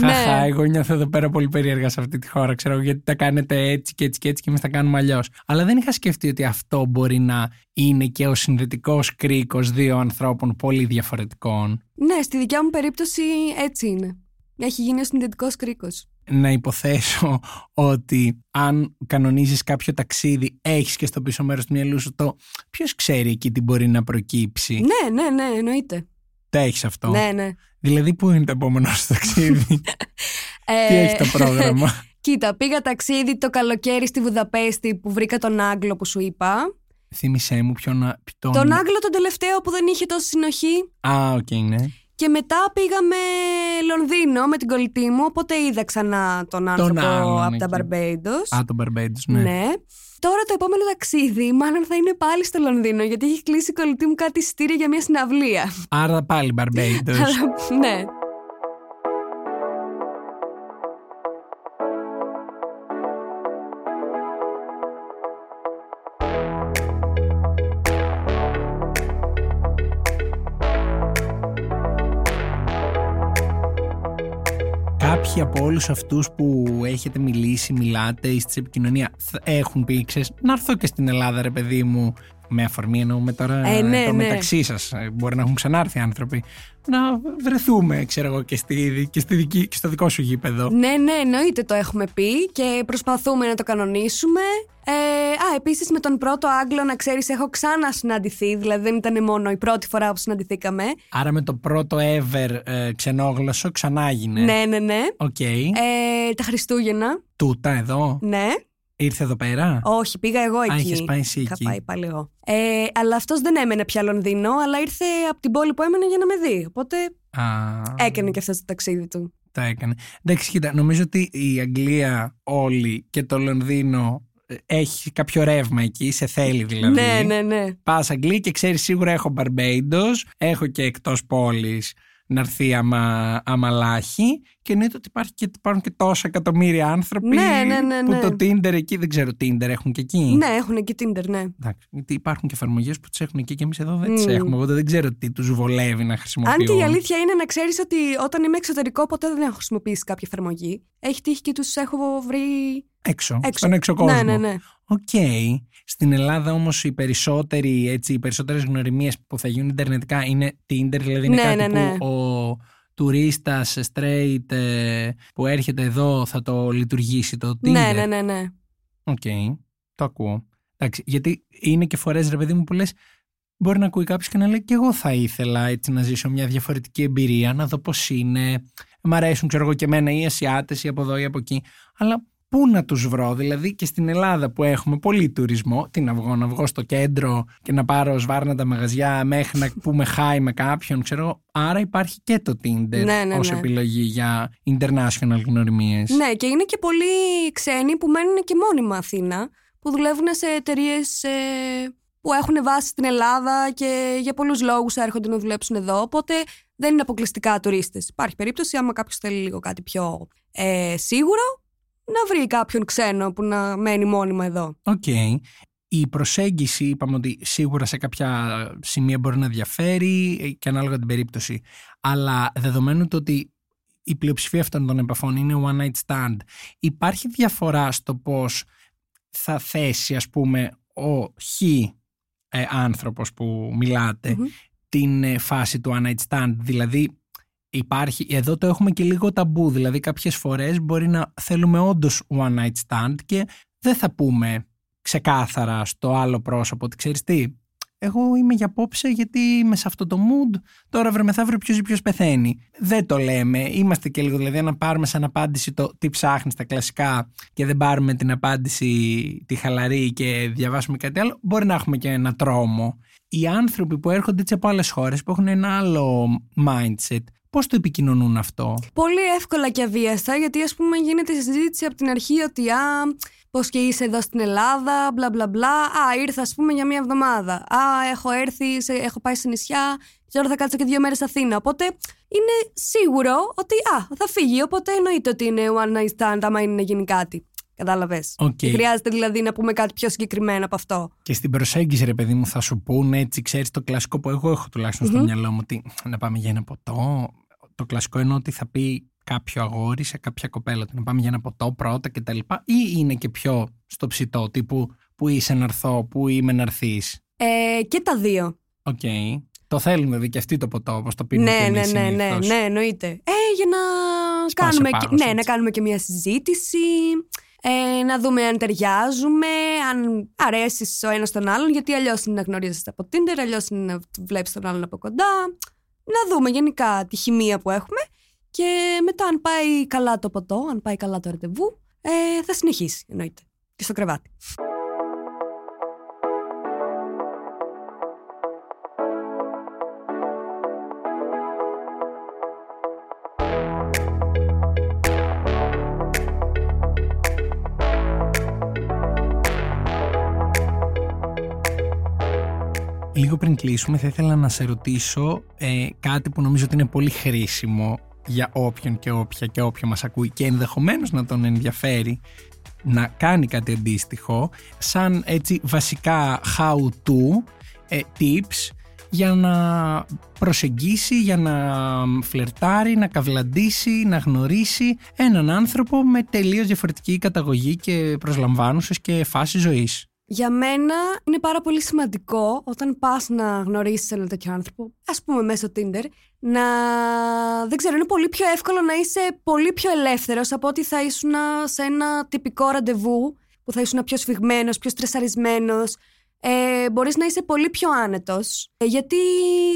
Χαχά, εγώ νιώθω εδώ πέρα πολύ περίεργα σε αυτή τη χώρα. Ξέρω γιατί τα κάνετε έτσι και έτσι και έτσι και εμείς τα κάνουμε αλλιώς. Αλλά δεν είχα σκεφτεί ότι αυτό μπορεί να είναι και ο συνδετικός κρίκος δύο ανθρώπων πολύ διαφορετικών. Ναι, στη δικιά μου περίπτωση έτσι είναι. Έχει γίνει ο συνδετικός κρίκος. να υποθέσω ότι αν κανονίζεις κάποιο ταξίδι έχεις και στο πίσω μέρος του μυαλού σου το ποιος ξέρει εκεί τι μπορεί να προκύψει. Ναι, ναι, ναι, εννοείται. Το έχεις αυτό. Ναι, ναι. Δηλαδή πού είναι το επόμενο σου ταξίδι; Ε, τι έχει το πρόγραμμα; Κοίτα, πήγα ταξίδι το καλοκαίρι στη Βουδαπέστη που βρήκα τον Άγγλο που σου είπα. Θύμησέ μου ποιον... ποιον... Τον Άγγλο τον τελευταίο που δεν είχε τόση συνοχή. Α, οκ, ναι. Και μετά πήγαμε Λονδίνο με την κολλητή μου, οπότε είδα ξανά τον άνθρωπο άλλον από τα εκεί. Barbados. Α, τον Barbados, ναι. ναι. Τώρα το επόμενο ταξίδι μάλλον θα είναι πάλι στο Λονδίνο, γιατί έχει κλείσει η κολλητή μου κάτι εισιτήρια για μια συναυλία. Άρα πάλι Barbados. Αλλά, ναι. Κάποιοι από όλους αυτούς που έχετε μιλήσει, μιλάτε, είστε σε επικοινωνία, θα- έχουν πει, ξέρεις, να έρθω και στην Ελλάδα ρε παιδί μου, με αφορμή εννοούμε τώρα Ε, ναι, το ναι. μεταξύ σας, Ε, μπορεί να έχουν ξανάρθει άνθρωποι, να βρεθούμε, ξέρω εγώ, και, στη, και, στη δική, και στο δικό σου γήπεδο. Ναι, ναι, εννοείται το έχουμε πει και προσπαθούμε να το κανονίσουμε. Ε, α, επίσης με τον πρώτο Άγγλο, να ξέρεις, έχω ξανά συναντηθεί. Δηλαδή δεν ήταν μόνο η πρώτη φορά που συναντηθήκαμε. Άρα με το πρώτο ever ε, ξενόγλωσσο ξανά έγινε. Ναι, ναι, ναι. Οκ. Ε, τα Χριστούγεννα. Τούτα εδώ. Ναι. Ήρθε εδώ πέρα; Όχι, πήγα εγώ εκεί. είχες πάει εσύ Είχα εκεί. πάει πάλι εγώ. Ε, αλλά αυτός δεν έμενε πια Λονδίνο, αλλά ήρθε από την πόλη που έμενε για να με δει. Οπότε Α, έκανε και αυτός το ταξίδι του. τα έκανε. Εντάξει, κοίτα, νομίζω ότι η Αγγλία όλη και το Λονδίνο ε, έχει κάποιο ρεύμα εκεί, σε θέλει δηλαδή. Ναι, ναι, ναι. Πας Αγγλία και ξέρεις σίγουρα έχω Barbados, έχω και εκτός πόλης να έρθει άμα, άμα λάχει και εννοείται ότι υπάρχει και, υπάρχουν και τόσα εκατομμύρια άνθρωποι Ναι, ναι, ναι, που ναι. το Tinder εκεί, δεν ξέρω Tinder έχουν και εκεί; Ναι, έχουν εκεί Tinder, ναι. Εντάξει, γιατί υπάρχουν και εφαρμογές που τις έχουν εκεί και εμείς εδώ δεν τις Μμ. έχουμε. Οπότε δεν ξέρω τι τους βολεύει να χρησιμοποιούν. Αν και η αλήθεια είναι να ξέρεις ότι όταν είμαι εξωτερικό, ποτέ δεν έχω χρησιμοποιήσει κάποια εφαρμογή. Έχει τύχει και τους έχω βρει Έξω, έξω. στον έξω κόσμο. Ναι, ναι, ναι. Οκ. Στην Ελλάδα όμως οι περισσότεροι, έτσι, οι περισσότερες γνωριμίες που θα γίνουν ιντερνετικά είναι Tinder, δηλαδή είναι Ναι, κάτι ναι, ναι. που ο τουρίστας straight ε, που έρχεται εδώ θα το λειτουργήσει το Tinder. Ναι, ναι, ναι, ναι. Οκ. Το ακούω. Εντάξει, γιατί είναι και φορές, ρε παιδί μου, που λες. Μπορεί να ακούει κάποιος και να λέει και εγώ θα ήθελα έτσι να ζήσω μια διαφορετική εμπειρία, να δω πώς είναι. Μ' αρέσουν, ξέρω εγώ και εμένα, οι Ασιάτες ή από εδώ ή από εκεί. Αλλά πού να τους βρω, δηλαδή και στην Ελλάδα που έχουμε πολύ τουρισμό, τι να βγω, να βγω στο κέντρο και να πάρω σβάρνα μαγαζιά μέχρι να πούμε χάι με κάποιον, ξέρω εγώ. Άρα υπάρχει και το Tinder Ναι, ναι, ως ναι. επιλογή για international γνωριμίες. Ναι, και είναι και πολλοί ξένοι που μένουν και μόνιμα Αθήνα, που που δουλεύουν σε εταιρείες που έχουν βάση στην Ελλάδα και για πολλούς λόγους έρχονται να δουλέψουν εδώ. Οπότε δεν είναι αποκλειστικά τουρίστες. Υπάρχει περίπτωση, άμα κάποιος θέλει λίγο κάτι πιο ε, σίγουρο, να βρει κάποιον ξένο που να μένει μόνιμα εδώ. Οκ. Η προσέγγιση είπαμε ότι σίγουρα σε κάποια σημεία μπορεί να διαφέρει και ανάλογα την περίπτωση. Αλλά δεδομένου το ότι η πλειοψηφία αυτών των επαφών είναι one night stand, υπάρχει διαφορά στο πώς θα θέσει ας πούμε ο χ ε, άνθρωπος που μιλατε την ε, φάση του one night stand. Δηλαδή υπάρχει, εδώ το έχουμε και λίγο ταμπού, δηλαδή κάποιες φορές μπορεί να θέλουμε όντως one night stand και δεν θα πούμε ξεκάθαρα στο άλλο πρόσωπο ότι ξέρεις τι, εγώ είμαι για απόψε γιατί είμαι σε αυτό το mood. Τώρα βρε μεθαύριο ποιος ή ποιος πεθαίνει. Δεν το λέμε. Είμαστε και λίγο δηλαδή να πάρουμε σαν απάντηση το τι ψάχνεις τα κλασικά και δεν πάρουμε την απάντηση τη χαλαρή και διαβάσουμε κάτι άλλο. Μπορεί να έχουμε και ένα τρόμο. Οι άνθρωποι που έρχονται έτσι από άλλες χώρες που έχουν ένα άλλο mindset, Πώς το επικοινωνούν αυτό, Πολύ εύκολα και αβίαστα, γιατί ας πούμε γίνεται συζήτηση από την αρχή ότι α, πώς και είσαι εδώ στην Ελλάδα, μπλα μπλα μπλα. Α, ήρθα, ας πούμε, για μία εβδομάδα. Α, έχω έρθει, σε, έχω πάει σε νησιά, και τώρα θα κάτσω και δύο μέρες Αθήνα. Οπότε είναι σίγουρο ότι α, θα φύγει. Οπότε εννοείται ότι είναι one night stand, άμα είναι να γίνει κάτι. Κατάλαβες. Okay. Χρειάζεται δηλαδή να πούμε κάτι πιο συγκεκριμένο από αυτό. Και στην προσέγγιση, ρε παιδί μου, θα σου πούνε έτσι, ξέρεις το κλασικό που εγώ έχω τουλάχιστον στο μυαλό μου, ότι να πάμε για ένα ποτό. Το κλασικό εννοώ ότι θα πει κάποιο αγόρι σε κάποια κοπέλα του να πάμε για ένα ποτό πρώτα κτλ. Ή είναι και πιο στο ψητό τύπου που είσαι να έρθω, που είμαι να έρθεις. Ε, και τα δύο. OK. Okay. Το θέλουν δηλαδή και αυτοί το ποτό, όπως το πίνουν ναι, και ναι, εμείς ναι, ναι, ναι, εννοείται. Ε, για να κάνουμε, πάγος, ναι, έτσι. να κάνουμε και μια συζήτηση, ε, να δούμε αν ταιριάζουμε, αν αρέσει ο ένας τον άλλον, γιατί αλλιώς είναι να γνωρίζεστε από Tinder, αλλιώς είναι να βλέπεις τον άλλον από κοντά. Να δούμε γενικά τη χημεία που έχουμε και μετά αν πάει καλά το ποτό, αν πάει καλά το ραντεβού, ε, θα συνεχίσει εννοείται. Και στο κρεβάτι. Πριν κλείσουμε θα ήθελα να σε ρωτήσω ε, κάτι που νομίζω ότι είναι πολύ χρήσιμο για όποιον και όποια και όποιο μας ακούει και ενδεχομένως να τον ενδιαφέρει να κάνει κάτι αντίστοιχο σαν έτσι βασικά how to ε, tips για να προσεγγίσει, για να φλερτάρει, να καυλαντήσει, να γνωρίσει έναν άνθρωπο με τελείως διαφορετική καταγωγή και προσλαμβάνουσες και φάση ζωής. Για μένα είναι πάρα πολύ σημαντικό όταν πας να γνωρίσεις έναν τέτοιο άνθρωπο, ας πούμε μέσω Tinder, να... δεν ξέρω, είναι πολύ πιο εύκολο να είσαι πολύ πιο ελεύθερος από ότι θα ήσουν σε ένα τυπικό ραντεβού που θα ήσουν πιο σφιγμένος, πιο στρεσαρισμένος. Ε, μπορείς να είσαι πολύ πιο άνετος, ε, γιατί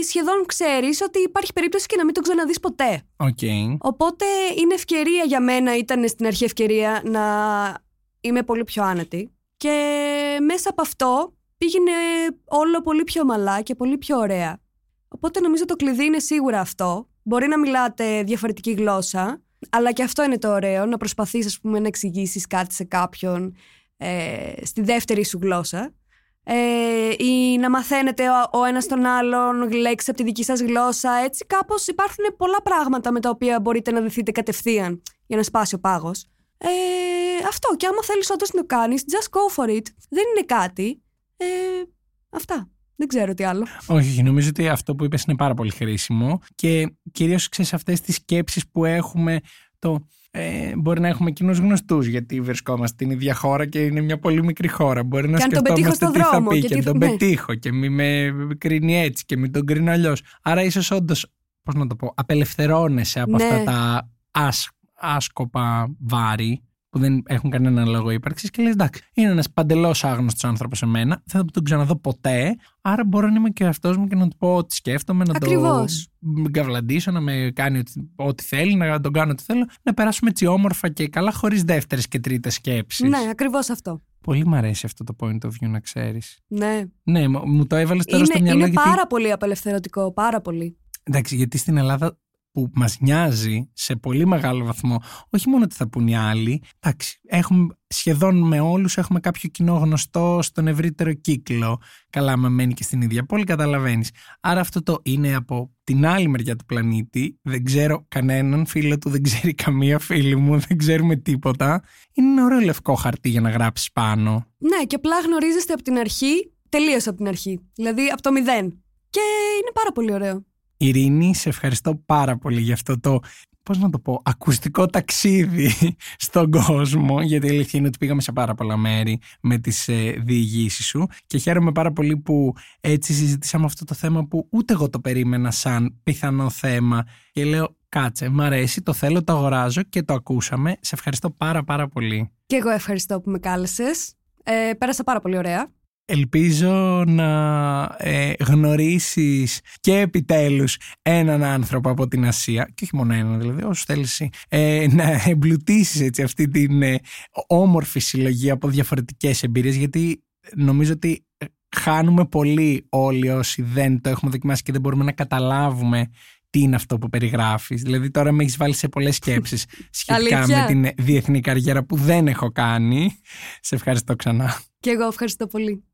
σχεδόν ξέρεις ότι υπάρχει περίπτωση και να μην τον ξαναδείς ποτέ. Okay. Οπότε είναι ευκαιρία για μένα, ήταν στην αρχή ευκαιρία να είμαι πολύ πιο άνετη. Και μέσα από αυτό πήγαινε όλο πολύ πιο μαλά και πολύ πιο ωραία. Οπότε νομίζω το κλειδί είναι σίγουρα αυτό. Μπορεί να μιλάτε διαφορετική γλώσσα, αλλά και αυτό είναι το ωραίο, να προσπαθείς ας πούμε να εξηγήσεις κάτι σε κάποιον ε, στη δεύτερη σου γλώσσα ε, ή να μαθαίνετε ο, ο ένας τον άλλον λέξεις από τη δική σας γλώσσα. Έτσι κάπως υπάρχουν πολλά πράγματα με τα οποία μπορείτε να δεθείτε κατευθείαν για να σπάσει ο πάγος. Ε, αυτό και άμα θέλεις όντως να το κάνεις, just go for it. Δεν είναι κάτι. Ε, αυτά. Δεν ξέρω τι άλλο. Όχι, όχι, νομίζω ότι αυτό που είπες είναι πάρα πολύ χρήσιμο και κυρίως ξέρεις αυτές τις σκέψεις που έχουμε το ε, μπορεί να έχουμε κοινούς γνωστούς γιατί βρισκόμαστε στην ίδια χώρα και είναι μια πολύ μικρή χώρα. Μπορεί να Και αν τον σκεφτόμαστε πετύχω τι στο θα δρόμο πει και και, τι- τον ναι. πετύχω και μη με κρίνει έτσι και μην τον κρίνω αλλιώς. Άρα ίσως όντως, πώς να το πω, απελευθερώνεσαι από Ναι. αυτά τα άσ, άσκοπα βάρη που δεν έχουν κανένα λόγο ύπαρξης και λες: Εντάξει, είναι ένας παντελώς άγνωστος άνθρωπος σε μένα, δεν θα τον ξαναδώ ποτέ. Άρα μπορώ να είμαι και αυτό μου και να του πω ό,τι σκέφτομαι, να Ακριβώς. το καυλαντήσω, να με κάνει ό,τι, ό,τι θέλει, να τον κάνω ό,τι θέλω, να περάσουμε έτσι όμορφα και καλά, χωρίς δεύτερες και τρίτες σκέψεις. Ναι, ακριβώς αυτό. Πολύ μ' αρέσει αυτό το point of view, να ξέρεις. Ναι. Ναι, μου μου το έβαλες τώρα στο Είναι, μυαλό είναι γιατί. πάρα πολύ απελευθερωτικό, πάρα πολύ. Εντάξει, γιατί στην Ελλάδα που μας νοιάζει σε πολύ μεγάλο βαθμό, όχι μόνο τι θα πούν οι άλλοι, εντάξει, έχουμε, σχεδόν με όλους έχουμε κάποιο κοινό γνωστό στον ευρύτερο κύκλο. Καλά, με μένει και στην ίδια πόλη, καταλαβαίνεις. Άρα αυτό το είναι από την άλλη μεριά του πλανήτη, δεν ξέρω κανέναν φίλο του, δεν ξέρει καμία φίλη μου, δεν ξέρουμε τίποτα. Είναι ένα ωραίο λευκό χαρτί για να γράψεις πάνω. Ναι, και απλά γνωρίζεστε από την αρχή, τελείω από την αρχή. Δηλαδή από το μηδέν. Και είναι πάρα πολύ ωραίο. Ειρήνη, σε ευχαριστώ πάρα πολύ για αυτό το, πώς να το πω, ακουστικό ταξίδι στον κόσμο, γιατί η αλήθεια είναι ότι πήγαμε σε πάρα πολλά μέρη με τις ε, διηγήσεις σου και χαίρομαι πάρα πολύ που έτσι συζητήσαμε αυτό το θέμα που ούτε εγώ το περίμενα σαν πιθανό θέμα και λέω κάτσε, μ' αρέσει, το θέλω, το αγοράζω και το ακούσαμε. Σε ευχαριστώ πάρα πάρα πολύ. Και εγώ ευχαριστώ που με κάλεσες. Ε, πέρασα πάρα πολύ ωραία. Ελπίζω να ε, γνωρίσεις και επιτέλους έναν άνθρωπο από την Ασία και όχι μόνο έναν δηλαδή όσο θέλεις εσύ, ε, να εμπλουτίσεις έτσι αυτή την ε, όμορφη συλλογή από διαφορετικές εμπειρίες γιατί νομίζω ότι χάνουμε πολύ όλοι όσοι δεν το έχουμε δοκιμάσει και δεν μπορούμε να καταλάβουμε τι είναι αυτό που περιγράφεις. Δηλαδή τώρα με έχεις βάλει σε πολλές σκέψεις σχετικά με την διεθνή καριέρα που δεν έχω κάνει. Σε ευχαριστώ ξανά. Και εγώ ευχαριστώ πολύ.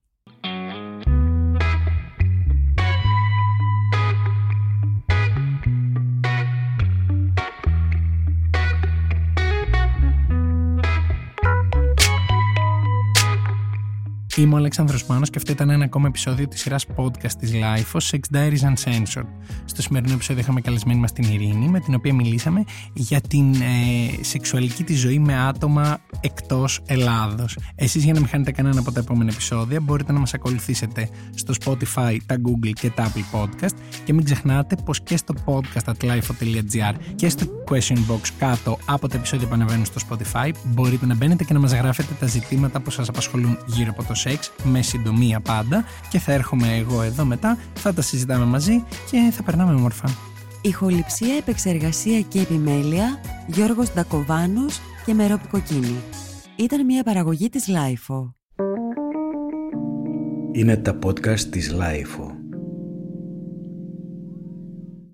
Είμαι ο Αλέξανδρος Μάνος και αυτό ήταν ένα ακόμα επεισόδιο της σειράς podcast της Life, Sex Diaries Uncensored. Στο σημερινό επεισόδιο είχαμε καλεσμένη μας την Ειρήνη, με την οποία μιλήσαμε για την ε, σεξουαλική της ζωή με άτομα εκτός Ελλάδος. Εσείς για να μην χάνετε κανένα από τα επόμενα επεισόδια μπορείτε να μας ακολουθήσετε στο Spotify, τα Google και τα Apple Podcast και μην ξεχνάτε πως και στο podcast at life.gr και στο question box κάτω από τα επεισόδια που ανεβαίνουν στο Spotify μπορείτε να μπαίνετε και να μας γράφετε τα ζητήματα που σας απασχολούν γύρω από το σεξ με συντομία πάντα και θα έρχομαι εγώ εδώ μετά, θα τα συζητάμε μαζί και θα περνάμε όμορφα. Ηχοληψία, επεξεργασία και επιμέλεια Γιώργος Ντακοβάνος και Μερόπη Κοκκίνη. Ήταν μια παραγωγή της LiFO. Είναι τα podcast της LiFO.